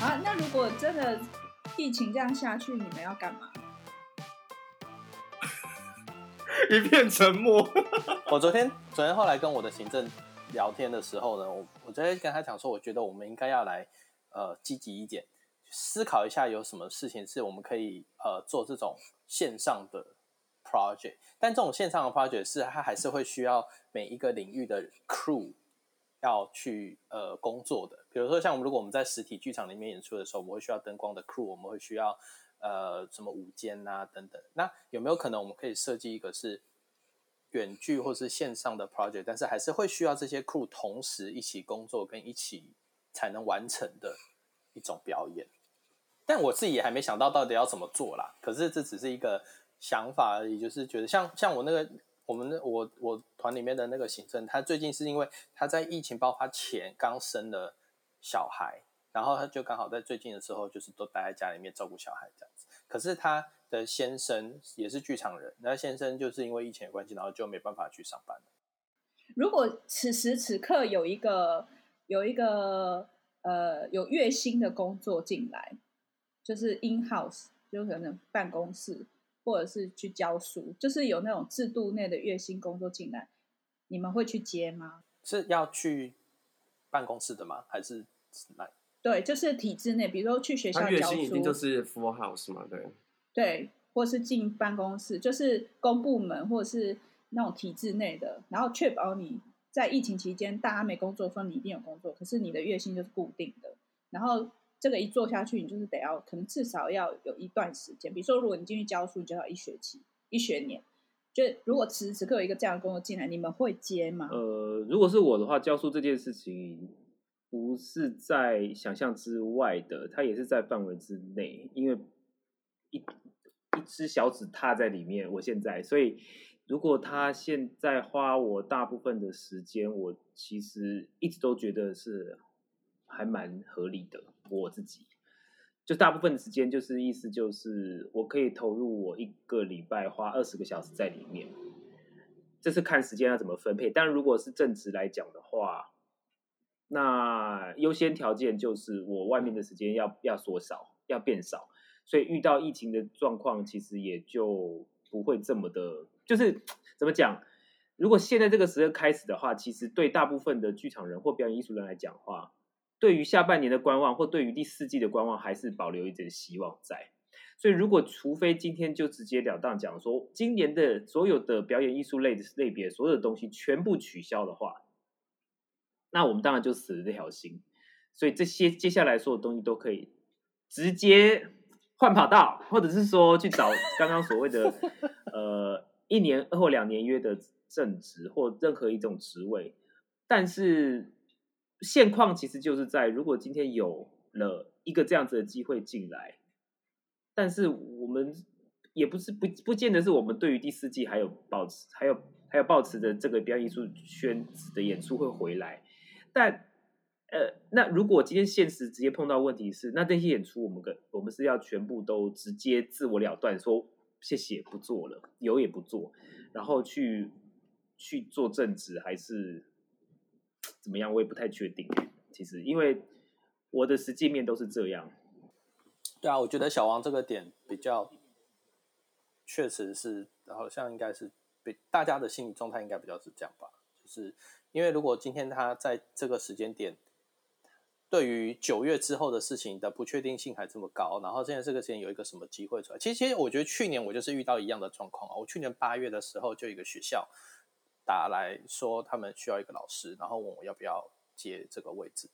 好，那如果真的疫情这样下去，你们要干嘛？一片沉默。我昨天昨天后来跟我的行政聊天的时候呢，我我昨天跟他讲说，我觉得我们应该要来呃积极一点，思考一下有什么事情是我们可以呃做这种线上的 project，但这种线上的 project 是它还是会需要每一个领域的 crew 要去呃工作的。比如说像我们如果我们在实体剧场里面演出的时候，我们会需要灯光的 crew，我们会需要。呃，什么舞间啊等等，那有没有可能我们可以设计一个是远距或是线上的 project，但是还是会需要这些 crew 同时一起工作跟一起才能完成的一种表演？但我自己也还没想到到底要怎么做啦。可是这只是一个想法而已，就是觉得像像我那个我们的我我团里面的那个行政，他最近是因为他在疫情爆发前刚生了小孩。然后他就刚好在最近的时候，就是都待在家里面照顾小孩这样子。可是他的先生也是剧场人，那先生就是因为疫情的关系，然后就没办法去上班。如果此时此刻有一个有一个呃有月薪的工作进来，就是 in house，就可能办公室或者是去教书，就是有那种制度内的月薪工作进来，你们会去接吗？是要去办公室的吗？还是来？对，就是体制内，比如说去学校教书，月薪一定就是 full house 嘛，对。对，或是进办公室，就是公部门或者是那种体制内的，然后确保你在疫情期间大家没工作的时候，你一定有工作，可是你的月薪就是固定的。然后这个一做下去，你就是得要，可能至少要有一段时间。比如说，如果你进去教书，就要一学期、一学年。就如果此时此刻有一个这样的工作进来，你们会接吗？呃，如果是我的话，教书这件事情。不是在想象之外的，它也是在范围之内，因为一一只小指踏在里面。我现在，所以如果他现在花我大部分的时间，我其实一直都觉得是还蛮合理的。我自己就大部分的时间，就是意思就是我可以投入我一个礼拜花二十个小时在里面，这是看时间要怎么分配。但如果是正职来讲的话。那优先条件就是我外面的时间要要缩少，要变少，所以遇到疫情的状况，其实也就不会这么的，就是怎么讲？如果现在这个时候开始的话，其实对大部分的剧场人或表演艺术人来讲的话，对于下半年的观望或对于第四季的观望，还是保留一点希望在。所以如果除非今天就直截了当讲说，今年的所有的表演艺术类的类别，所有的东西全部取消的话。那我们当然就死了这条心，所以这些接下来所有东西都可以直接换跑道，或者是说去找刚刚所谓的呃一年或两年约的正职或任何一种职位。但是现况其实就是在，如果今天有了一个这样子的机会进来，但是我们也不是不不见得是我们对于第四季还有保持还有还有保持的这个表演艺术圈子的演出会回来。但，呃，那如果今天现实直接碰到问题是，那这些演出我们跟我们是要全部都直接自我了断，说谢谢不做了，有也不做，然后去去做正职还是怎么样，我也不太确定。其实，因为我的实际面都是这样。对啊，我觉得小王这个点比较，确实是好像应该是比大家的心理状态应该比较是这样吧，就是。因为如果今天他在这个时间点，对于九月之后的事情的不确定性还这么高，然后现在这个时间有一个什么机会出来？其实，其实我觉得去年我就是遇到一样的状况啊。我去年八月的时候，就一个学校打来说他们需要一个老师，然后问我要不要接这个位置。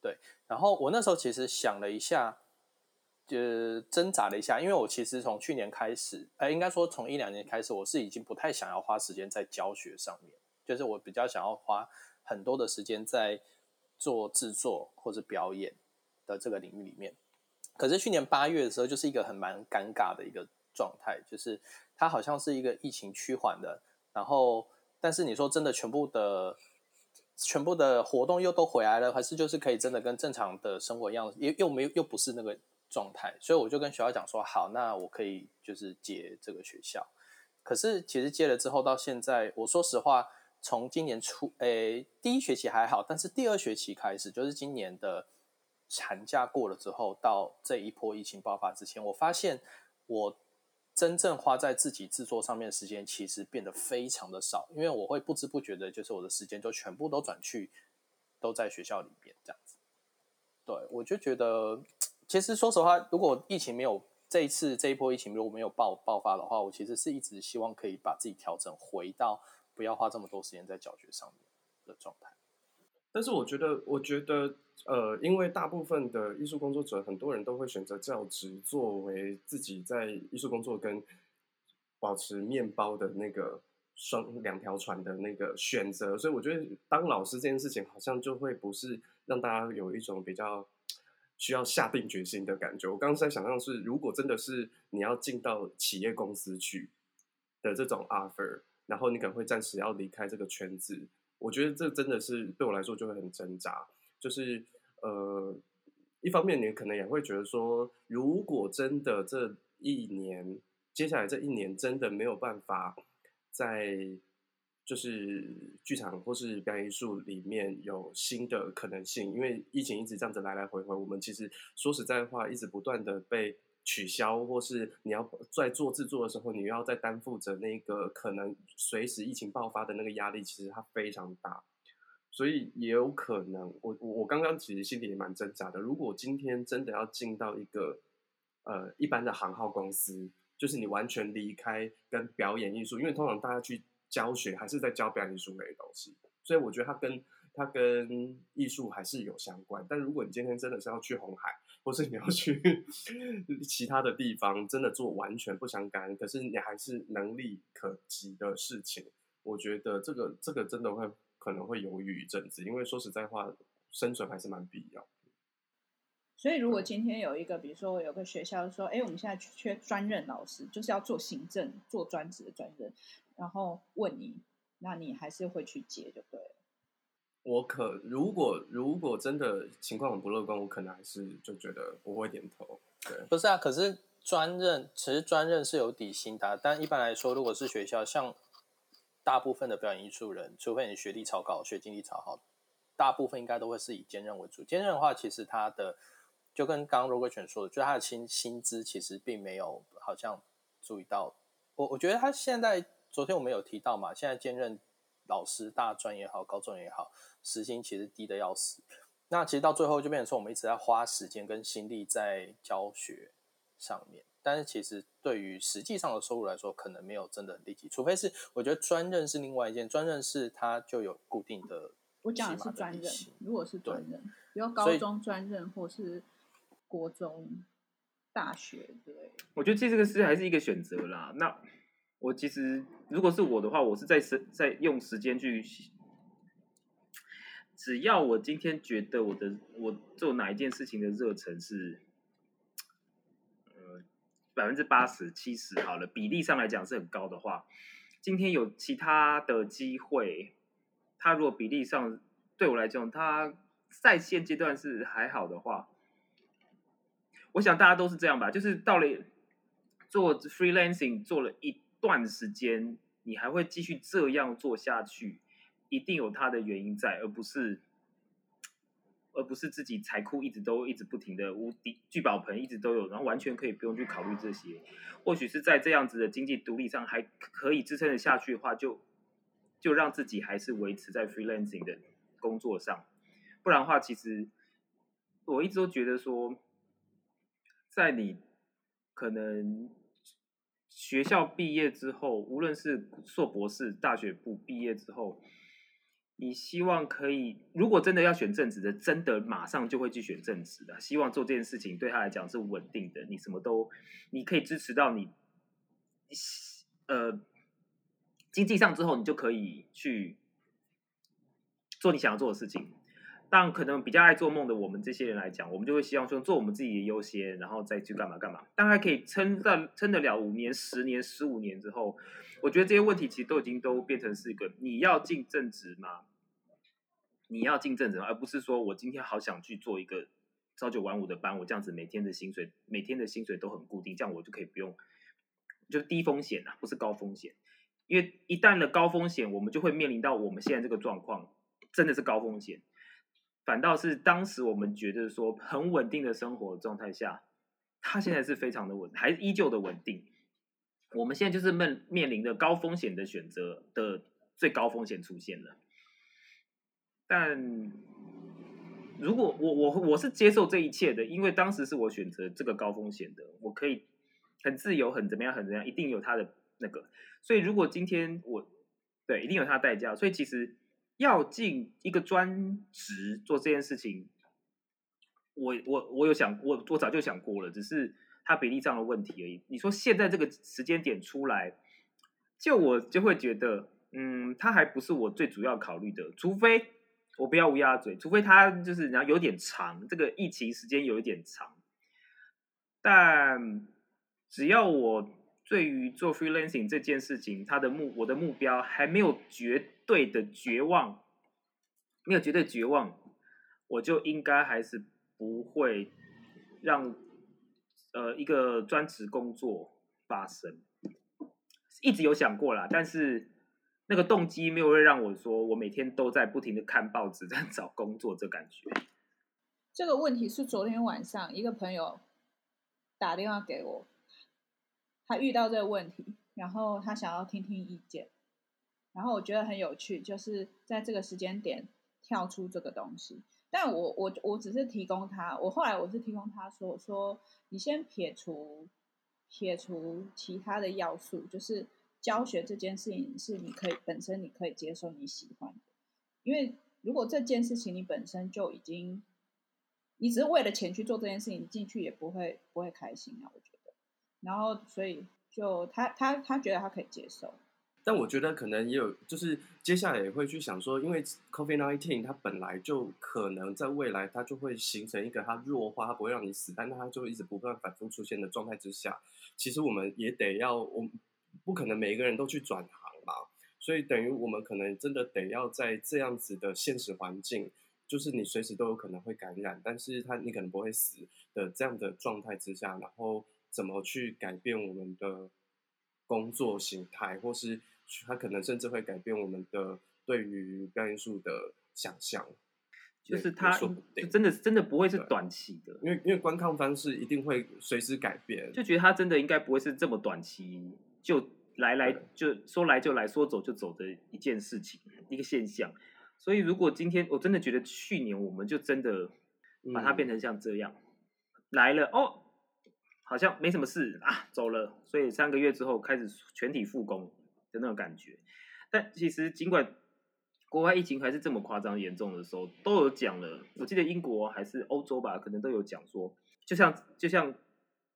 对，然后我那时候其实想了一下，就挣扎了一下，因为我其实从去年开始，呃，应该说从一两年开始，我是已经不太想要花时间在教学上面。就是我比较想要花很多的时间在做制作或者表演的这个领域里面，可是去年八月的时候，就是一个很蛮尴尬的一个状态，就是它好像是一个疫情趋缓的，然后但是你说真的，全部的全部的活动又都回来了，还是就是可以真的跟正常的生活一样，又又没有又不是那个状态，所以我就跟学校讲说，好，那我可以就是接这个学校，可是其实接了之后到现在，我说实话。从今年初，诶，第一学期还好，但是第二学期开始，就是今年的寒假过了之后，到这一波疫情爆发之前，我发现我真正花在自己制作上面的时间其实变得非常的少，因为我会不知不觉的，就是我的时间就全部都转去都在学校里面这样子。对，我就觉得，其实说实话，如果疫情没有这一次这一波疫情如果没有爆爆发的话，我其实是一直希望可以把自己调整回到不要花这么多时间在教学上面的状态。但是我觉得，我觉得，呃，因为大部分的艺术工作者，很多人都会选择教职作为自己在艺术工作跟保持面包的那个双两条船的那个选择，所以我觉得当老师这件事情好像就会不是让大家有一种比较需要下定决心的感觉。我刚刚在想象是，如果真的是你要进到企业公司去的这种 offer，然后你可能会暂时要离开这个圈子。我觉得这真的是对我来说就会很挣扎，就是呃，一方面你可能也会觉得说，如果真的这一年，接下来这一年真的没有办法在就是剧场或是表演艺术里面有新的可能性，因为疫情一直这样子来来回回，我们其实说实在话，一直不断的被。取消，或是你要在做制作的时候，你又要再担负着那个可能随时疫情爆发的那个压力，其实它非常大，所以也有可能，我我刚刚其实心里也蛮挣扎的。如果今天真的要进到一个呃一般的行号公司，就是你完全离开跟表演艺术，因为通常大家去教学还是在教表演艺术类的东西，所以我觉得它跟它跟艺术还是有相关。但如果你今天真的是要去红海，或是你要去其他的地方，真的做完全不相干，可是你还是能力可及的事情，我觉得这个这个真的会可能会犹豫一阵子，因为说实在话，生存还是蛮必要。所以如果今天有一个，比如说有个学校说，哎，我们现在缺专任老师，就是要做行政、做专职的专任，然后问你，那你还是会去接，就对了。我可如果如果真的情况很不乐观，我可能还是就觉得我会点头。对，不是啊，可是专任其实专任是有底薪的，但一般来说，如果是学校，像大部分的表演艺术人，除非你学历超高、学经历超好，大部分应该都会是以兼任为主。兼任的话，其实他的就跟刚刚罗贵全说的，就是他的薪薪资其实并没有好像注意到。我我觉得他现在昨天我们有提到嘛，现在兼任老师大专也好，高中也好。时薪其实低的要死，那其实到最后就变成说，我们一直在花时间跟心力在教学上面，但是其实对于实际上的收入来说，可能没有真的很立即，除非是我觉得专任是另外一件，专任是它就有固定的。我讲的是专任，如果是专任，比如高中专任或是国中、大学之类。我觉得这个是还是一个选择啦。那我其实如果是我的话，我是在时在用时间去。只要我今天觉得我的我做哪一件事情的热忱是，呃，百分之八十七十好了，比例上来讲是很高的话，今天有其他的机会，他如果比例上对我来讲，他在现阶段是还好的话，我想大家都是这样吧，就是到了做 freelancing 做了一段时间，你还会继续这样做下去。一定有它的原因在，而不是，而不是自己财库一直都一直不停的无敌聚宝盆一直都有，然后完全可以不用去考虑这些。或许是在这样子的经济独立上还可以支撑得下去的话，就就让自己还是维持在 freelancing 的工作上。不然的话，其实我一直都觉得说，在你可能学校毕业之后，无论是硕博士、大学部毕业之后。你希望可以，如果真的要选正职的，真的马上就会去选正职的。希望做这件事情对他来讲是稳定的，你什么都，你可以支持到你，呃，经济上之后，你就可以去做你想要做的事情。但可能比较爱做梦的我们这些人来讲，我们就会希望说做我们自己的优先，然后再去干嘛干嘛。大概可以撑到撑得了五年、十年、十五年之后，我觉得这些问题其实都已经都变成是一个你要进正职吗？你要进正职，而不是说我今天好想去做一个朝九晚五的班，我这样子每天的薪水每天的薪水都很固定，这样我就可以不用，就低风险啊，不是高风险。因为一旦的高风险，我们就会面临到我们现在这个状况，真的是高风险。反倒是当时我们觉得说很稳定的生活状态下，他现在是非常的稳，还依旧的稳定。我们现在就是面面临着高风险的选择的最高风险出现了。但如果我我我是接受这一切的，因为当时是我选择这个高风险的，我可以很自由，很怎么样，很怎么样，一定有它的那个。所以如果今天我对，一定有它的代价。所以其实要进一个专职做这件事情，我我我有想，我我早就想过了，只是。它比例上的问题而已。你说现在这个时间点出来，就我就会觉得，嗯，它还不是我最主要考虑的。除非我不要乌鸦嘴，除非它就是然后有点长，这个疫情时间有一点长。但只要我对于做 freelancing 这件事情，它的目我的目标还没有决对的绝望，没有绝对绝望，我就应该还是不会让。呃，一个专职工作发生，一直有想过啦，但是那个动机没有会让我说，我每天都在不停的看报纸，在找工作，这感觉。这个问题是昨天晚上一个朋友打电话给我，他遇到这个问题，然后他想要听听意见，然后我觉得很有趣，就是在这个时间点跳出这个东西。但我我我只是提供他，我后来我是提供他说，我说你先撇除撇除其他的要素，就是教学这件事情是你可以本身你可以接受你喜欢的，因为如果这件事情你本身就已经，你只是为了钱去做这件事情，你进去也不会不会开心啊，我觉得。然后所以就他他他觉得他可以接受。但我觉得可能也有，就是接下来也会去想说，因为 COVID-19 它本来就可能在未来它就会形成一个它弱化，它不会让你死，但它就会一直不断反复出现的状态之下，其实我们也得要，我不可能每一个人都去转行嘛，所以等于我们可能真的得要在这样子的现实环境，就是你随时都有可能会感染，但是它你可能不会死的这样的状态之下，然后怎么去改变我们的工作形态，或是。它可能甚至会改变我们的对于表演艺术的想象，就是它就真的真的不会是短期的，因为因为观看方式一定会随之改变，就觉得它真的应该不会是这么短期就来来就说来就来说走就走的一件事情一个现象，所以如果今天我真的觉得去年我们就真的把它变成像这样、嗯、来了哦，好像没什么事啊走了，所以三个月之后开始全体复工。的那种感觉，但其实尽管国外疫情还是这么夸张严重的时候，都有讲了。我记得英国还是欧洲吧，可能都有讲说，就像就像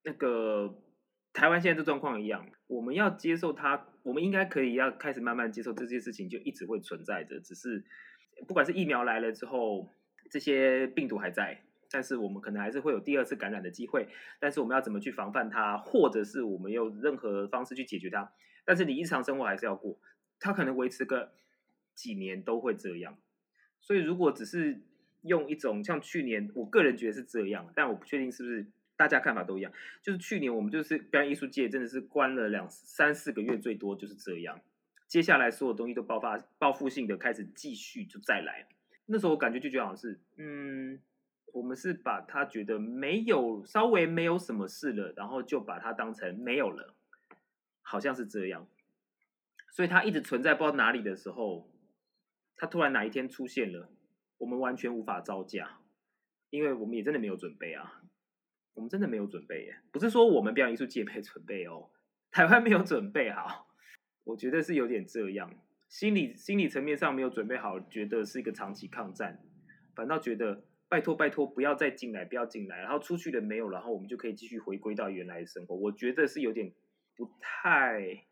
那个台湾现在这状况一样，我们要接受它，我们应该可以要开始慢慢接受这件事情，就一直会存在着。只是不管是疫苗来了之后，这些病毒还在，但是我们可能还是会有第二次感染的机会。但是我们要怎么去防范它，或者是我们用任何方式去解决它？但是你日常生活还是要过，它可能维持个几年都会这样。所以如果只是用一种像去年，我个人觉得是这样，但我不确定是不是大家看法都一样。就是去年我们就是表演艺术界真的是关了两三四个月，最多就是这样。接下来所有东西都爆发报复性的开始继续就再来。那时候我感觉就觉得好像是，嗯，我们是把它觉得没有稍微没有什么事了，然后就把它当成没有了。好像是这样，所以它一直存在不知道哪里的时候，它突然哪一天出现了，我们完全无法招架，因为我们也真的没有准备啊，我们真的没有准备耶，不是说我们表演艺术界没准备哦，台湾没有准备好，我觉得是有点这样，心理心理层面上没有准备好，觉得是一个长期抗战，反倒觉得拜托拜托不要再进来，不要进来，然后出去的没有，然后我们就可以继续回归到原来的生活，我觉得是有点。不太，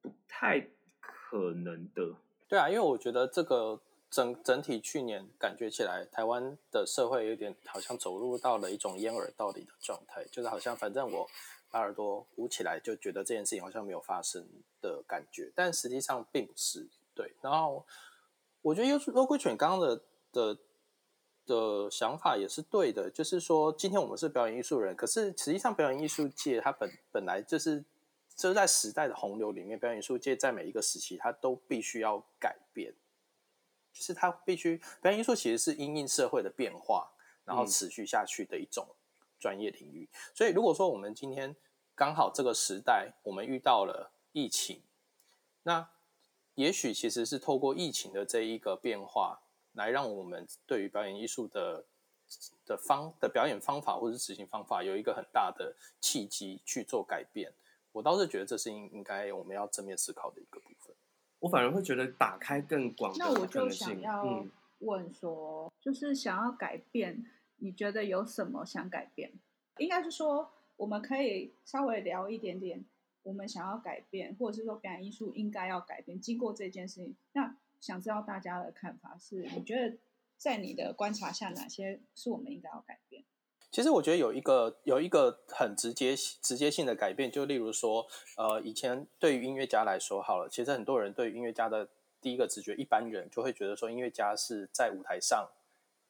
不太可能的。对啊，因为我觉得这个整整体去年感觉起来，台湾的社会有点好像走入到了一种掩耳盗铃的状态，就是好像反正我把耳朵捂起来，就觉得这件事情好像没有发生的感觉，但实际上并不是。对，然后我觉得优优贵犬刚刚的的。的想法也是对的，就是说，今天我们是表演艺术人，可是实际上表演艺术界它本本来就是，就是在时代的洪流里面，表演艺术界在每一个时期它都必须要改变。就是它必须表演艺术其实是因应社会的变化，然后持续下去的一种专业领域。嗯、所以如果说我们今天刚好这个时代我们遇到了疫情，那也许其实是透过疫情的这一个变化，来让我们对于表演艺术的的方的表演方法或者是执行方法有一个很大的契机去做改变。我倒是觉得这是应应该我们要正面思考的一个部分。我反而会觉得打开更广的可能性。那我就想要问说，嗯、就是想要改变，你觉得有什么想改变？应该是说，我们可以稍微聊一点点，我们想要改变，或者是说表演艺术应该要改变。经过这件事情，那想知道大家的看法是，你觉得在你的观察下，哪些是我们应该要改变？其实我觉得有一个有一个很直接直接性的改变，就例如说，呃，以前对于音乐家来说，好了，其实很多人对于音乐家的第一个直觉，一般人就会觉得说，音乐家是在舞台上，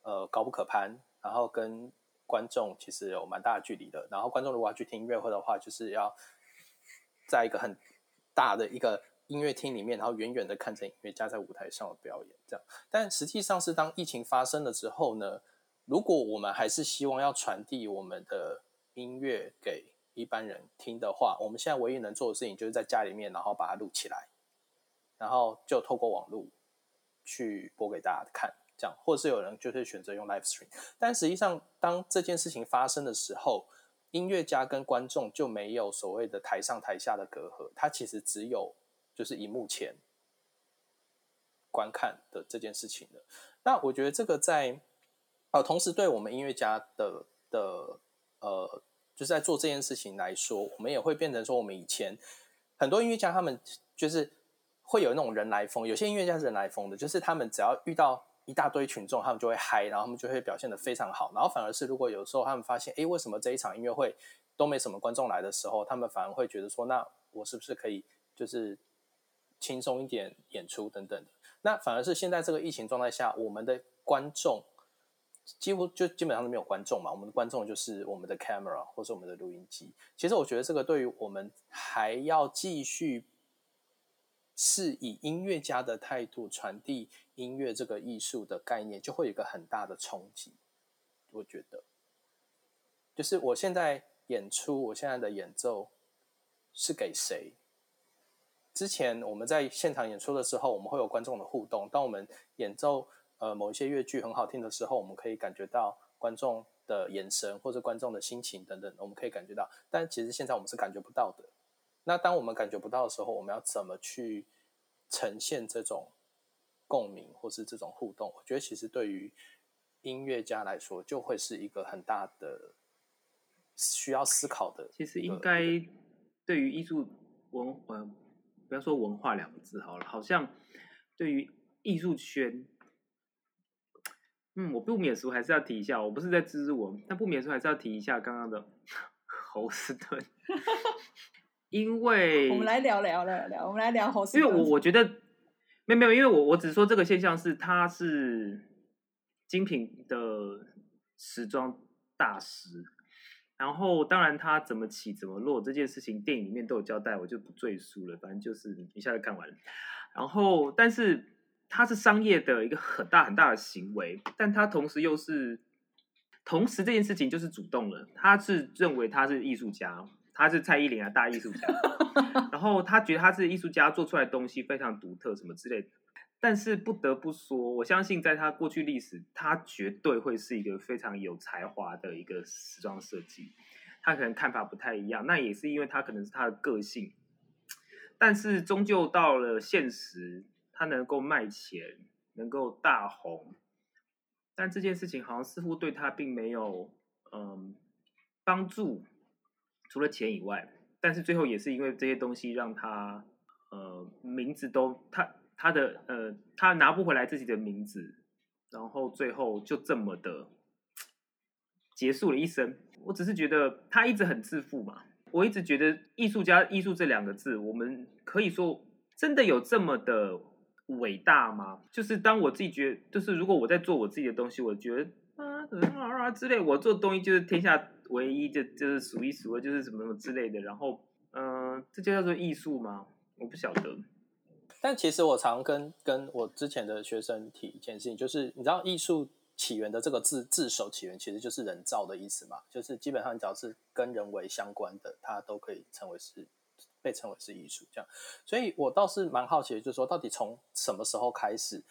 呃，高不可攀，然后跟观众其实有蛮大的距离的。然后观众如果要去听音乐会的话，就是要在一个很大的一个音乐厅里面，然后远远的看着音乐家在舞台上的表演，这样。但实际上是当疫情发生了之后呢，如果我们还是希望要传递我们的音乐给一般人听的话，我们现在唯一能做的事情就是在家里面，然后把它录起来，然后就透过网络去播给大家看，这样，或者是有人就是选择用 live stream。但实际上，当这件事情发生的时候，音乐家跟观众就没有所谓的台上台下的隔阂，它其实只有就是荧幕前观看的这件事情的。那我觉得这个在。呃，同时对我们音乐家的的呃，就是在做这件事情来说，我们也会变成说，我们以前很多音乐家他们就是会有那种人来疯，有些音乐家是人来疯的，就是他们只要遇到一大堆群众，他们就会嗨，然后他们就会表现得非常好，然后反而是如果有时候他们发现，哎，为什么这一场音乐会都没什么观众来的时候，他们反而会觉得说，那我是不是可以就是轻松一点演出等等的？那反而是现在这个疫情状态下，我们的观众。几乎就基本上都没有观众嘛，我们的观众就是我们的 camera 或是我们的录音机。其实我觉得这个对于我们还要继续是以音乐家的态度传递音乐这个艺术的概念，就会有一个很大的冲击。我觉得，就是我现在演出，我现在的演奏是给谁？之前我们在现场演出的时候，我们会有观众的互动。当我们演奏。呃，某一些乐句很好听的时候，我们可以感觉到观众的眼神或者观众的心情等等，我们可以感觉到。但其实现在我们是感觉不到的。那当我们感觉不到的时候，我们要怎么去呈现这种共鸣或是这种互动？我觉得其实对于音乐家来说，就会是一个很大的需要思考的。其实应该对于艺术文，呃，不要说文化两个字好了，好像对于艺术圈。嗯，我不免俗还是要提一下，我不是在支持我，但不免俗还是要提一下刚刚的 侯斯顿，因为我们来聊聊聊聊，我们来聊侯斯顿，因为我我觉得没有没有，因为我我只说这个现象是他是精品的时装大师，然后当然他怎么起怎么落这件事情电影里面都有交代，我就不赘述了，反正就是一下就看完了，然后但是。它是商业的一个很大很大的行为，但他同时又是，同时这件事情就是主动了。他是认为他是艺术家，他是蔡依林啊大艺术家，然后他觉得他是艺术家做出来的东西非常独特什么之类的。但是不得不说，我相信在他过去历史，他绝对会是一个非常有才华的一个时装设计。他可能看法不太一样，那也是因为他可能是他的个性，但是终究到了现实。他能够卖钱，能够大红，但这件事情好像似乎对他并没有嗯帮助，除了钱以外。但是最后也是因为这些东西让他呃名字都他他的呃他拿不回来自己的名字，然后最后就这么的结束了一生。我只是觉得他一直很自负嘛，我一直觉得艺术家艺术这两个字，我们可以说真的有这么的。伟大吗？就是当我自己觉，就是如果我在做我自己的东西，我觉得啊啊啊之类，我做东西就是天下唯一，就就是数一数二，就是什么什么之类的。然后，嗯、这就叫做艺术吗？我不晓得。但其实我常跟跟我之前的学生提一件事情，就是你知道艺术起源的这个字字首起源其实就是人造的意思嘛，就是基本上只要是跟人为相关的，它都可以称为是被称为是艺术这样。所以我倒是蛮好奇的，就是说到底从什么时候开始，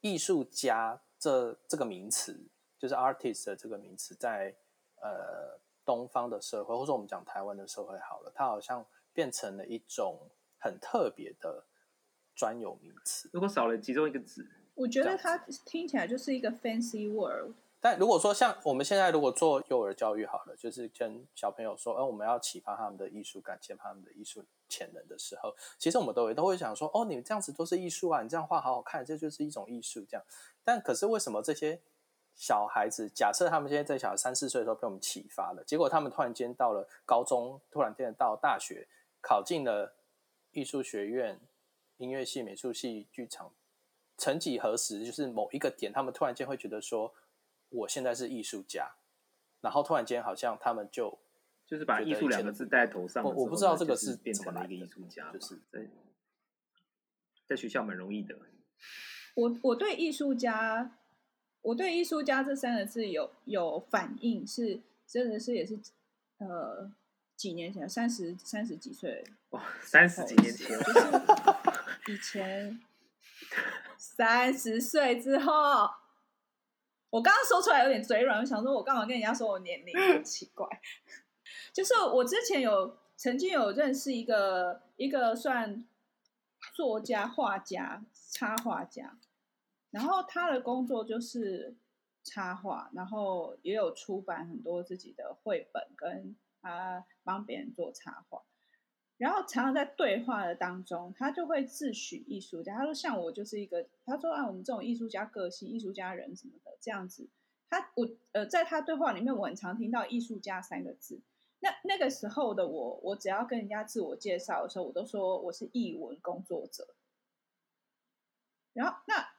艺术家这这个名词，就是 artist 的这个名词，在呃东方的社会，或者我们讲台湾的社会好了，它好像变成了一种很特别的专有名词。如果少了其中一个字，我觉得它听起来就是一个 fancy word。但如果说像我们现在如果做幼儿教育好了，就是跟小朋友说，呃，我们要启发他们的艺术感，启发他们的艺术潜能的时候，其实我们都会都会想说，哦，你们这样子都是艺术啊，你这样画好好看，这就是一种艺术。这样，但可是为什么这些小孩子，假设他们现在在小三四岁的时候被我们启发了，结果他们突然间到了高中，突然间到大学，考进了艺术学院、音乐系、美术系、剧场，曾几何时，就是某一个点，他们突然间会觉得说。我现在是艺术家，然后突然间好像他们就就是把艺术两个字戴在头上。我我不知道这个是变成了一个艺术家，就是在在学校蛮容易的。我我对艺术家，我对艺术家这三个字有有反应，是真的是也是呃几年前，三十三十几岁哇，三十几年前，就是以前三十岁之后。我刚刚说出来有点嘴软，我想说，我干嘛跟人家说我年龄？很奇怪。就是我之前有曾经有认识一个一个算作家、画家、插画家，然后他的工作就是插画，然后也有出版很多自己的绘本，跟他帮别人做插画。然后常常在对话的当中，他就会自诩艺术家。他说：“像我就是一个，他说啊，我们这种艺术家个性、艺术家人什么的这样子。”他我呃，在他对话里面，我很常听到“艺术家”三个字。那那个时候的我，我只要跟人家自我介绍的时候，我都说我是艺文工作者。然后那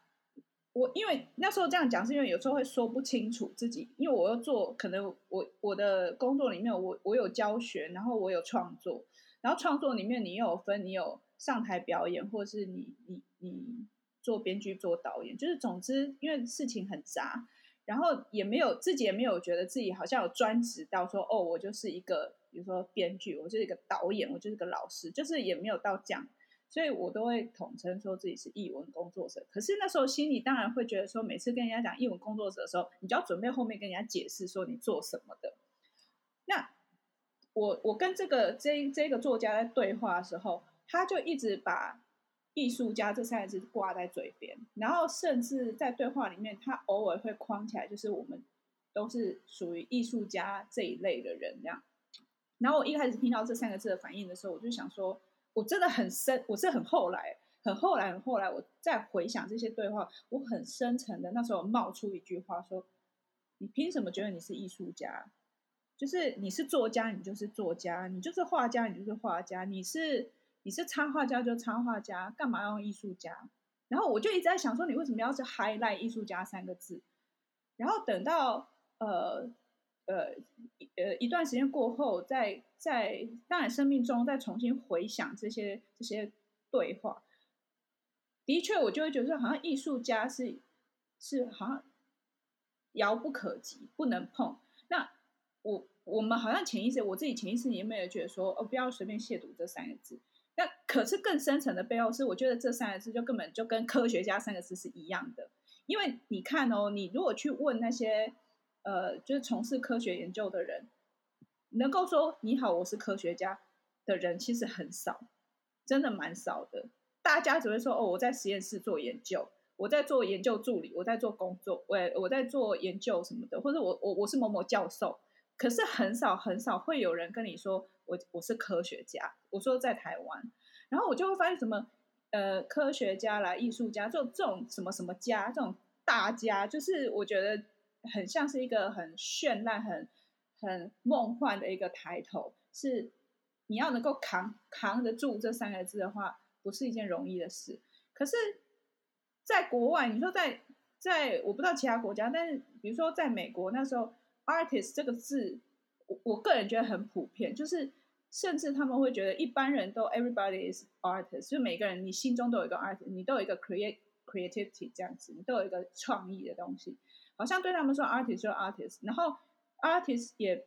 我因为那时候这样讲，是因为有时候会说不清楚自己，因为我要做，可能我我的工作里面，我我有教学，然后我有创作。然后创作里面，你又有分，你有上台表演，或是你你你做编剧、做导演，就是总之，因为事情很杂，然后也没有自己也没有觉得自己好像有专职到说，哦，我就是一个，比如说编剧，我就是一个导演，我就是个老师，就是也没有到这样，所以我都会统称说自己是译文工作者。可是那时候心里当然会觉得说，每次跟人家讲译文工作者的时候，你就要准备后面跟人家解释说你做什么的，那。我我跟这个这这个作家在对话的时候，他就一直把艺术家这三个字挂在嘴边，然后甚至在对话里面，他偶尔会框起来，就是我们都是属于艺术家这一类的人这样。然后我一开始听到这三个字的反应的时候，我就想说，我真的很深，我是很后来，很后来，很后来，我再回想这些对话，我很深沉的那时候冒出一句话说：“你凭什么觉得你是艺术家？”就是你是作家，你就是作家；你就是画家，你就是画家；你是你是插画家，就插画家。干嘛要用艺术家？然后我就一直在想说，你为什么要是 highlight 艺术家三个字？然后等到呃呃呃一段时间过后，在在当然生命中再重新回想这些这些对话，的确我就会觉得说好像艺术家是是好像遥不可及，不能碰。我我们好像潜意识，我自己潜意识里面也觉得说，哦，不要随便亵渎这三个字。那可是更深层的背后是，我觉得这三个字就根本就跟科学家三个字是一样的。因为你看哦，你如果去问那些呃，就是从事科学研究的人，能够说你好，我是科学家的人其实很少，真的蛮少的。大家只会说，哦，我在实验室做研究，我在做研究助理，我在做工作，我我在做研究什么的，或者我我我是某某教授。可是很少很少会有人跟你说我我是科学家。我说在台湾，然后我就会发现什么呃科学家啦、艺术家，这种这种什么什么家这种大家，就是我觉得很像是一个很绚烂、很很梦幻的一个抬头。是你要能够扛扛得住这三个字的话，不是一件容易的事。可是，在国外，你说在在我不知道其他国家，但是比如说在美国那时候。Artist 这个字，我我个人觉得很普遍，就是甚至他们会觉得一般人都 everybody is artist，就每个人你心中都有一个 artist，你都有一个 create creativity 这样子，你都有一个创意的东西，好像对他们说 artist 就 artist，然后 artist 也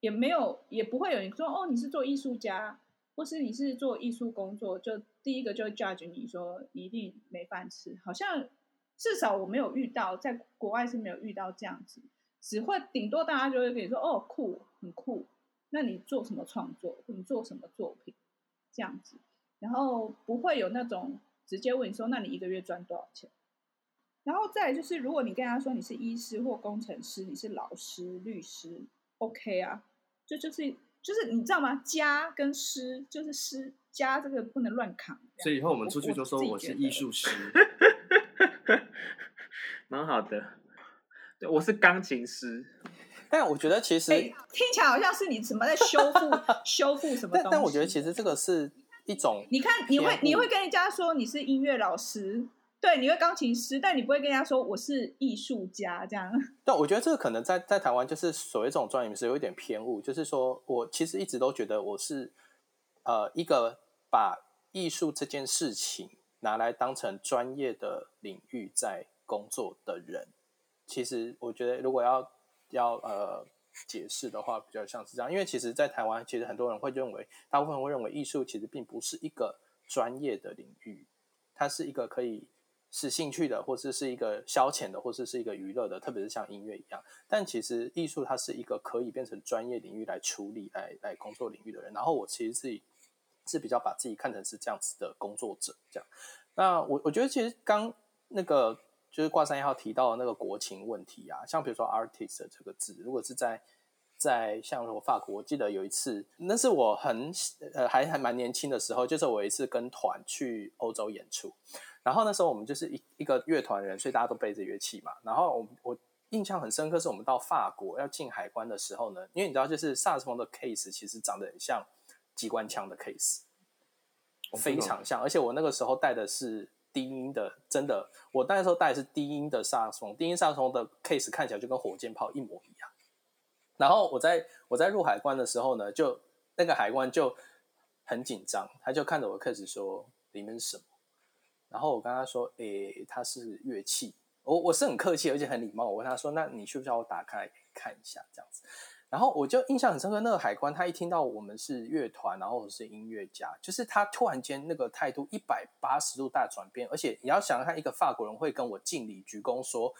也没有也不会有人说哦，你是做艺术家，或是你是做艺术工作，就第一个就 judge 你说你一定没饭吃，好像至少我没有遇到，在国外是没有遇到这样子，只会顶多大家就会跟你说哦酷很酷。那你做什么创作？你做什么作品？这样子，然后不会有那种直接问你说，那你一个月赚多少钱？然后再就是，如果你跟他说你是医师或工程师，你是老师、律师，OK 啊，就就是就是你知道吗？家跟师就是师家这个不能乱扛。所以以后我们出去就说我是艺术师，蛮好的。对，我是钢琴师。但我觉得其实、欸、听起来好像是你什么在修复 修复什么东西。但但我觉得其实这个是一种，你看你会你会跟人家说你是音乐老师，对，你会钢琴师，但你不会跟人家说我是艺术家这样。但我觉得这个可能在在台湾就是所谓这种专业名词有一点偏误，就是说我其实一直都觉得我是呃一个把艺术这件事情拿来当成专业的领域在工作的人。其实我觉得如果要要呃解释的话，比较像是这样，因为其实，在台湾，其实很多人会认为，大部分人会认为艺术其实并不是一个专业的领域，它是一个可以是兴趣的，或是是一个消遣的，或是是一个娱乐的，特别是像音乐一样。但其实艺术它是一个可以变成专业领域来处理、来来工作领域的人。然后我其实自己是比较把自己看成是这样子的工作者，这样。那我我觉得其实刚那个。就是挂三一号提到的那个国情问题啊，像比如说 artist 这个字，如果是在在像我法国，我记得有一次，那是我很呃还还蛮年轻的时候，就是我有一次跟团去欧洲演出，然后那时候我们就是一一个乐团人，所以大家都背着乐器嘛。然后我我印象很深刻，是我们到法国要进海关的时候呢，因为你知道，就是萨克斯风的 case 其实长得很像机关枪的 case，非常像，而且我那个时候带的是。低音的，真的，我那时候带的是低音的萨克斯风，低音萨克斯风的 case 看起来就跟火箭炮一模一样。然后我在我在入海关的时候呢，就那个海关就很紧张，他就看着我的 case 说里面是什么。然后我跟他说，诶、它是乐器。我我是很客气而且很礼貌，我跟他说，那你需不需要我打开看一下这样子？然后我就印象很深刻，那个海关他一听到我们是乐团，然后是音乐家，就是他突然间那个态度一百八十度大转变，而且你要想看一个法国人会跟我敬礼鞠躬说：“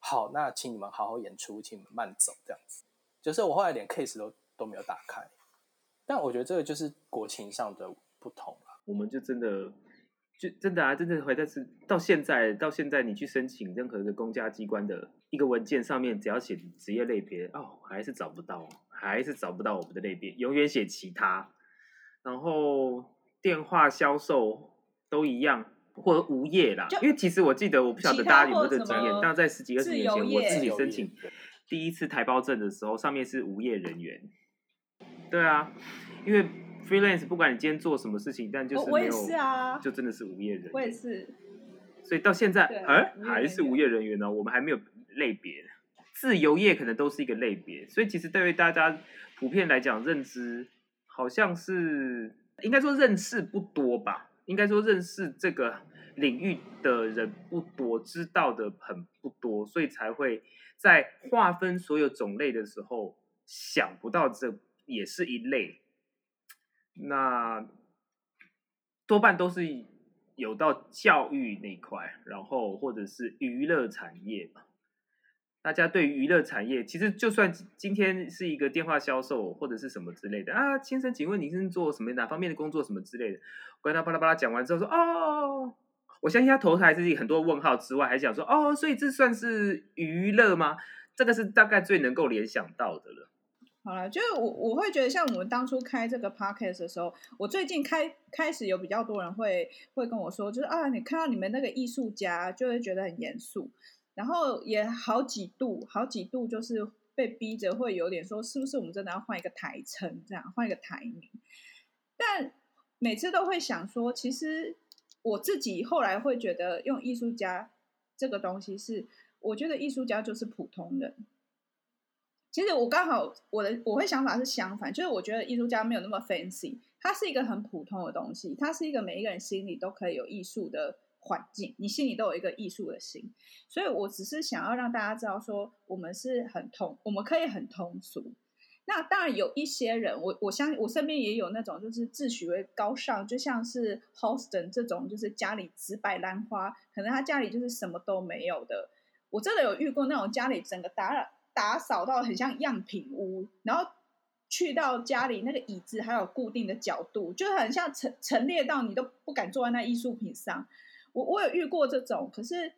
好，那请你们好好演出，请你们慢走。”这样子，就是我后来连 case 都都没有打开，但我觉得这个就是国情上的不同了。我们就真的。就真的啊，真的回在是到现在，到现在你去申请任何一个公家机关的一个文件上面，只要写职业类别哦，还是找不到，还是找不到我们的类别，永远写其他。然后电话销售都一样，或者无业啦。因为其实我记得，我不晓得大家有没有这个经验，但在十几二十年前，我自己申请第一次台胞证的时候，上面是无业人员。对啊，因为。Freelance，不管你今天做什么事情，但就是没有，啊、就真的是无业人员。我也是。所以到现在，哎，还是无业人员呢？我们还没有类别。自由业可能都是一个类别，所以其实对于大家普遍来讲，认知好像是应该说认识不多吧？应该说认识这个领域的人不多，知道的很不多，所以才会在划分所有种类的时候想不到这也是一类。那多半都是有到教育那块，然后或者是娱乐产业嘛。大家对娱乐产业，其实就算今天是一个电话销售或者是什么之类的啊，先生，请问您是做什么哪方面的工作，什么之类的？跟他巴拉巴拉讲完之后说哦，我相信他头台是很多问号之外，还想说哦，所以这算是娱乐吗？这个是大概最能够联想到的了。好了，就是我我会觉得，像我们当初开这个 podcast 的时候，我最近开开始有比较多人会会跟我说，就是啊，你看到你们那个艺术家，就会觉得很严肃，然后也好几度好几度就是被逼着会有点说，是不是我们真的要换一个台称，这样换一个台名？但每次都会想说，其实我自己后来会觉得，用艺术家这个东西是，我觉得艺术家就是普通人。其实我刚好我的我会想法是相反，就是我觉得艺术家没有那么 fancy，它是一个很普通的东西，它是一个每一个人心里都可以有艺术的环境，你心里都有一个艺术的心，所以我只是想要让大家知道说，我们是很通，我们可以很通俗。那当然有一些人，我我相信我身边也有那种就是自诩为高尚，就像是 Halston 这种，就是家里只摆兰花，可能他家里就是什么都没有的。我真的有遇过那种家里整个打打扫到很像样品屋，然后去到家里那个椅子还有固定的角度，就很像陈陈列到你都不敢坐在那艺术品上。我我有遇过这种，可是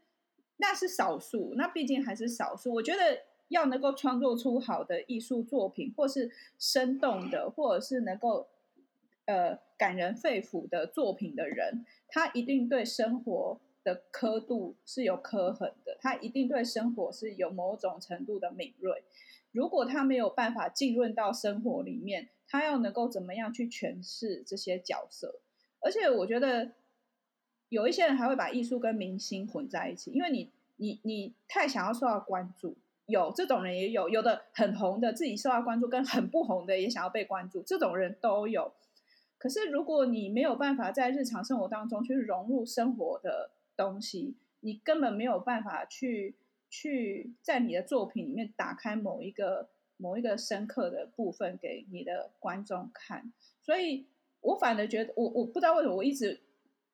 那是少数，那毕竟还是少数。我觉得。要能够创作出好的艺术作品，或是生动的，或者是能够呃感人肺腑的作品的人，他一定对生活的刻度是有刻痕的，他一定对生活是有某种程度的敏锐。如果他没有办法浸润到生活里面，他要能够怎么样去诠释这些角色？而且我觉得有一些人还会把艺术跟明星混在一起，因为你你你太想要受到关注。有这种人也有，有的很红的自己受到关注，跟很不红的也想要被关注，这种人都有。可是如果你没有办法在日常生活当中去融入生活的东西，你根本没有办法去去在你的作品里面打开某一个某一个深刻的部分给你的观众看。所以我反而觉得，我我不知道为什么我一直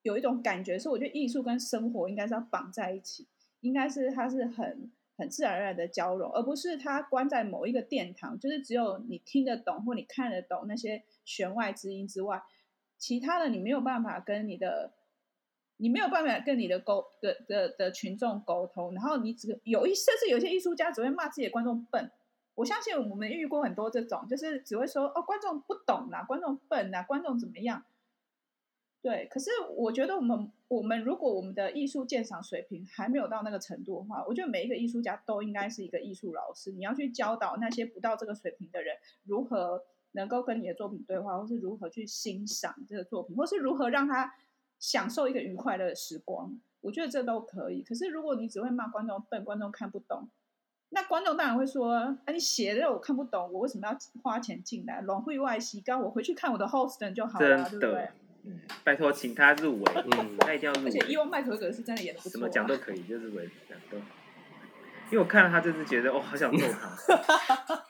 有一种感觉，是我觉得艺术跟生活应该是要绑在一起，应该是它是很。很自然而然的交融，而不是它关在某一个殿堂，就是只有你听得懂或你看得懂那些弦外之音之外，其他的你没有办法跟你的，你没有办法跟你的沟的的的群众沟通，然后你只有一甚至有些艺术家只会骂自己的观众笨。我相信我们遇过很多这种，就是只会说哦，观众不懂啦，观众笨啦，观众怎么样？对，可是我觉得我们我们如果我们的艺术鉴赏水平还没有到那个程度的话，我觉得每一个艺术家都应该是一个艺术老师。你要去教导那些不到这个水平的人，如何能够跟你的作品对话，或是如何去欣赏这个作品，或是如何让他享受一个愉快的时光。我觉得这都可以。可是如果你只会骂观众笨，观众看不懂，那观众当然会说：“啊，你写的我看不懂，我为什么要花钱进来？longue oui 外戏，刚我回去看我的 Holston 就好了，对不对？”嗯，拜托，请他入围，嗯，他一定要入围。而且伊万麦可可是真的演的不错，啊，什么奖都可以，就是围奖都。因为我看到他，就是觉得哦，好想揍他。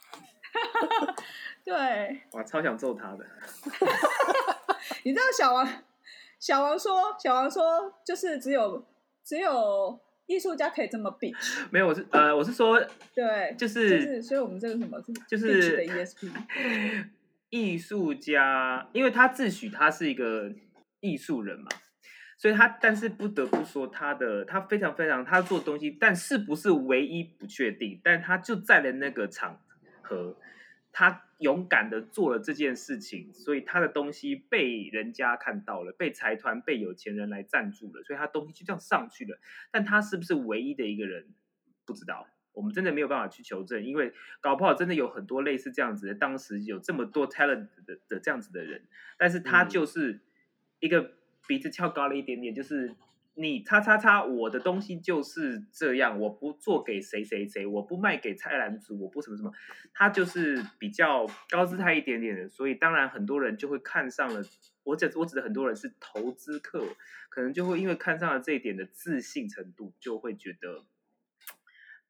对。哇，超想揍他的。你知道小王，小王说，小王说，就是只有只有艺术家可以这么比。没有，我是呃，我是说，对，就是，就是，所以我们这个什么是就是的 ESP。艺术家，因为他自诩他是一个艺术人嘛，所以他但是不得不说他的他非常非常他做东西，但是不是唯一不确定，但他就在了那个场合，他勇敢的做了这件事情，所以他的东西被人家看到了，被财团、被有钱人来赞助了，所以他东西就这样上去了。但他是不是唯一的一个人，不知道。我们真的没有办法去求证，因为搞不好真的有很多类似这样子的，当时有这么多 talent 的的这样子的人，但是他就是一个鼻子翘高了一点点，就是你叉叉叉，我的东西就是这样，我不做给谁谁谁，我不卖给菜篮子，我不什么什么，他就是比较高姿态一点点的，所以当然很多人就会看上了，我指我指的很多人是投资客，可能就会因为看上了这一点的自信程度，就会觉得。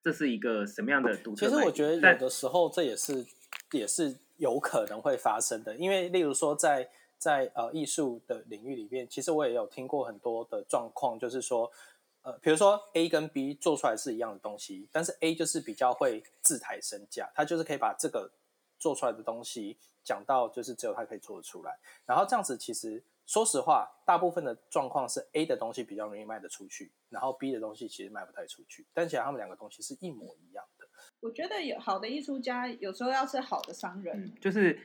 这是一个什么样的独特？其实我觉得有的时候这也是也是有可能会发生的，因为例如说在在呃艺术的领域里面，其实我也有听过很多的状况，就是说呃，比如说 A 跟 B 做出来是一样的东西，但是 A 就是比较会自抬身价，他就是可以把这个做出来的东西讲到就是只有他可以做得出来，然后这样子其实。说实话，大部分的状况是 A 的东西比较容易卖得出去，然后 B 的东西其实卖不太出去。但其实他们两个东西是一模一样的。我觉得有好的艺术家，有时候要是好的商人，嗯、就是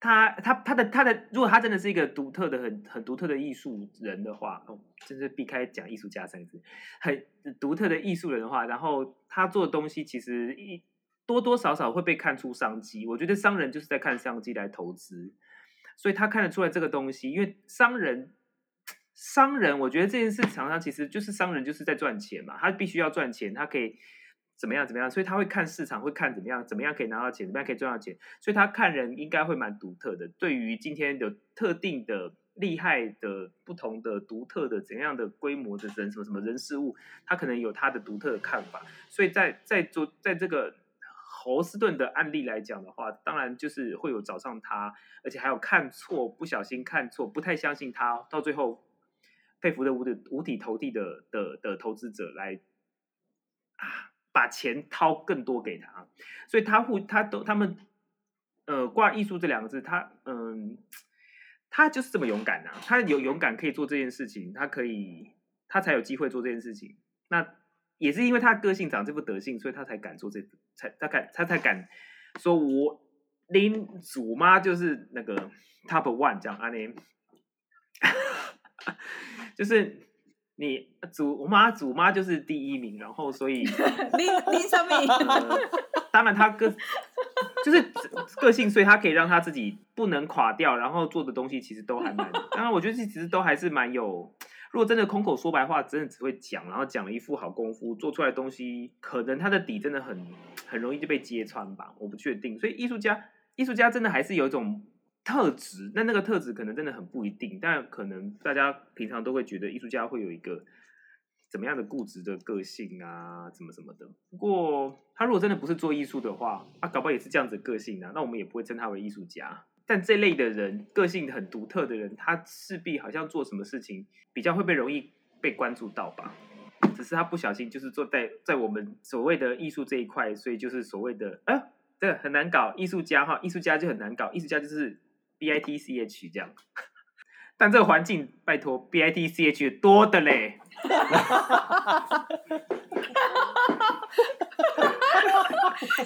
他他他的他的，如果他真的是一个独特的、很很独特的艺术人的话，哦，真是避开讲艺术家三个字，很独特的艺术人的话，然后他做的东西其实一多多少少会被看出商机。我觉得商人就是在看商机来投资。所以他看得出来这个东西，因为商人，商人，我觉得这件事常常其实就是商人就是在赚钱嘛，他必须要赚钱，他可以怎么样怎么样，所以他会看市场，会看怎么样怎么样可以拿到钱，怎么样可以赚到钱，所以他看人应该会蛮独特的。对于今天有特定的、厉害的、不同的、独特的怎样的规模的人，什么什么人事物，他可能有他的独特的看法。所以在在做在这个。侯斯顿的案例来讲的话，当然就是会有找上他，而且还有看错、不小心看错、不太相信他，到最后佩服的五体五体投地的的的投资者来啊，把钱掏更多给他，所以他会他都他们呃挂艺术这两个字，他嗯，他就是这么勇敢啊，他有勇敢可以做这件事情，他可以他才有机会做这件事情，那。也是因为他个性长这副德性，所以他才敢做这，才他敢他才敢说我林祖妈就是那个 top one 这样啊，你 就是你祖我妈祖妈就是第一名，然后所以林林什么？当然他个就是个性，所以他可以让他自己不能垮掉，然后做的东西其实都还蛮，当然我觉得其实都还是蛮有。如果真的空口说白话，真的只会讲，然后讲了一副好功夫，做出来的东西可能他的底真的很很容易就被揭穿吧，我不确定。所以艺术家，艺术家真的还是有一种特质，那那个特质可能真的很不一定，但可能大家平常都会觉得艺术家会有一个怎么样的固执的个性啊，怎么怎么的。不过他如果真的不是做艺术的话，他搞不好也是这样子的个性啊，那我们也不会称他为艺术家。但这类的人，个性很独特的人，他势必好像做什么事情比较会被容易被关注到吧？只是他不小心，就是坐在在我们所谓的艺术这一块，所以就是所谓的啊，这个很难搞。艺术家哈，艺术家就很难搞，艺术家就是 B I T C H 这样。但这个环境，拜托 B I T C H 多的嘞。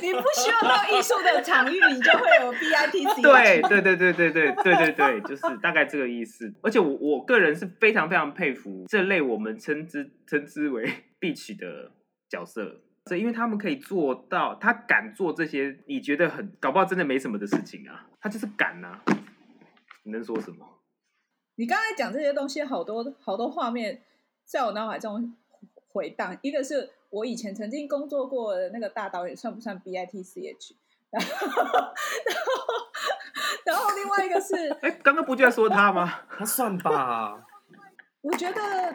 你不需要到艺术的场域，你就会有 B I T C。对对对对对对对对对，就是大概这个意思。而且我我个人是非常非常佩服这类我们称之称之为 bitch 的角色，这因为他们可以做到，他敢做这些你觉得很搞不好真的没什么的事情啊，他就是敢啊。你能说什么？你刚才讲这些东西，好多好多画面在我脑海中回荡，一个是。我以前曾经工作过的那个大导演算不算 B I T C H？然后，然后，然后另外一个是，哎，刚刚不就在说他吗？他算吧。我觉得，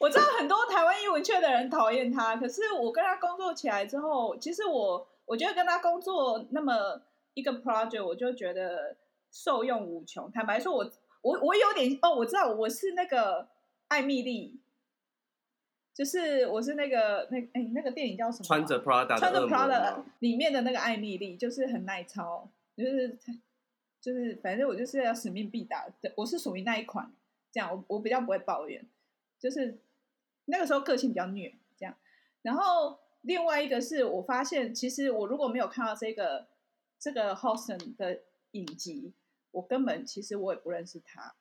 我知道很多台湾艺文圈的人讨厌他，可是我跟他工作起来之后，其实我我觉得跟他工作那么一个 project，我就觉得受用无穷。坦白说我，我我我有点哦，我知道我是那个。艾米丽，就是我是那个那哎那个电影叫什么？穿着 Prada 穿着 Prada 里面的那个艾米丽，就是很耐操，就是就是反正我就是要使命必达，我是属于那一款，这样我我比较不会抱怨，就是那个时候个性比较虐这样。然后另外一个是我发现，其实我如果没有看到这个这个 Huston 的影集，我根本其实我也不认识他。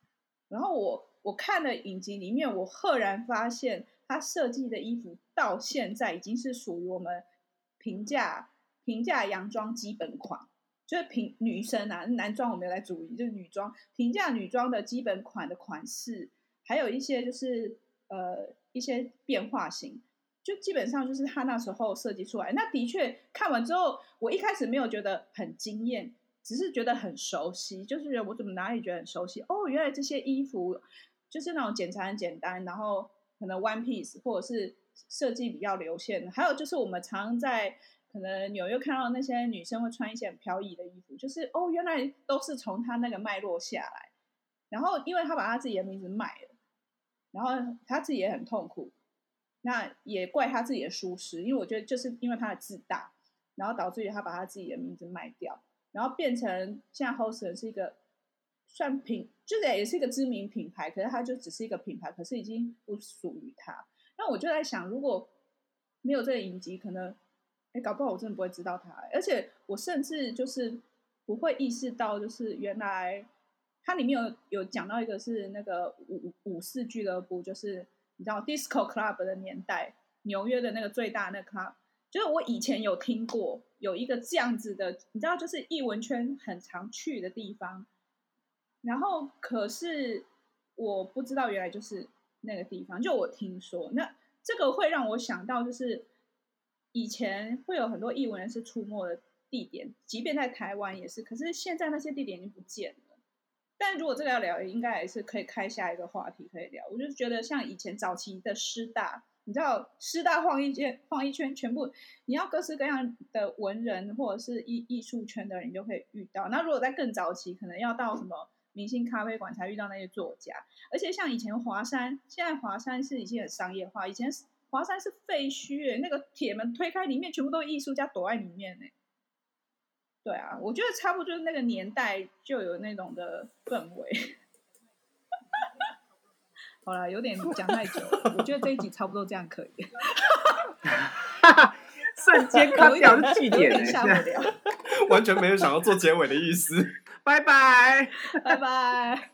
然后我。我看了影集里面，我赫然发现他设计的衣服到现在已经是属于我们平价平价洋装基本款，就是平女生啊，男装我没有在注意，就是女装平价女装的基本款的款式，还有一些就是呃一些变化型，就基本上就是他那时候设计出来。那的确看完之后，我一开始没有觉得很惊艳，只是觉得很熟悉，就是觉得我怎么哪里觉得很熟悉？哦，原来这些衣服。就是那种剪裁很简单，然后可能 one piece 或者是设计比较流线的，还有就是我们常在可能纽约看到那些女生会穿一些很飘逸的衣服，就是哦，原来都是从他那个脉络下来。然后因为他把他自己的名字卖了，然后他自己也很痛苦，那也怪他自己的疏失，因为我觉得就是因为他的自大，然后导致于他把他自己的名字卖掉，然后变成现在 Halston 是一个。算品，就是也是一个知名品牌，可是它就只是一个品牌，可是已经不属于它。那我就在想，如果没有这个影集，可能哎，搞不好我真的不会知道它。而且我甚至就是不会意识到，就是原来它里面有有讲到一个是那个五五四俱乐部，就是你知道 Disco Club 的年代，纽约的那个最大那 club，就是我以前有听过有一个这样子的，你知道，就是艺文圈很常去的地方。然后，可是我不知道，原来就是那个地方。就我听说，那这个会让我想到，就是以前会有很多艺文人士出没的地点，即便在台湾也是。可是现在那些地点已经不见了。但如果这个要聊，应该还是可以开下一个话题可以聊。我就觉得像以前早期的师大。你知道师大晃一圈，晃一圈，全部你要各式各样的文人或者是艺艺术圈的人，你就可以遇到。那如果在更早期，可能要到什么明星咖啡馆才遇到那些作家。而且像以前华山，现在华山是已经很商业化，以前华山是废墟，那个铁门推开，里面全部都是艺术家躲在里面呢。对啊，我觉得差不多就是那个年代就有那种的氛围。好了，有点讲太久了，我觉得这一集差不多这样可以。瞬间卡掉的句点，下不了，完全没有想要做结尾的意思。拜拜，拜拜。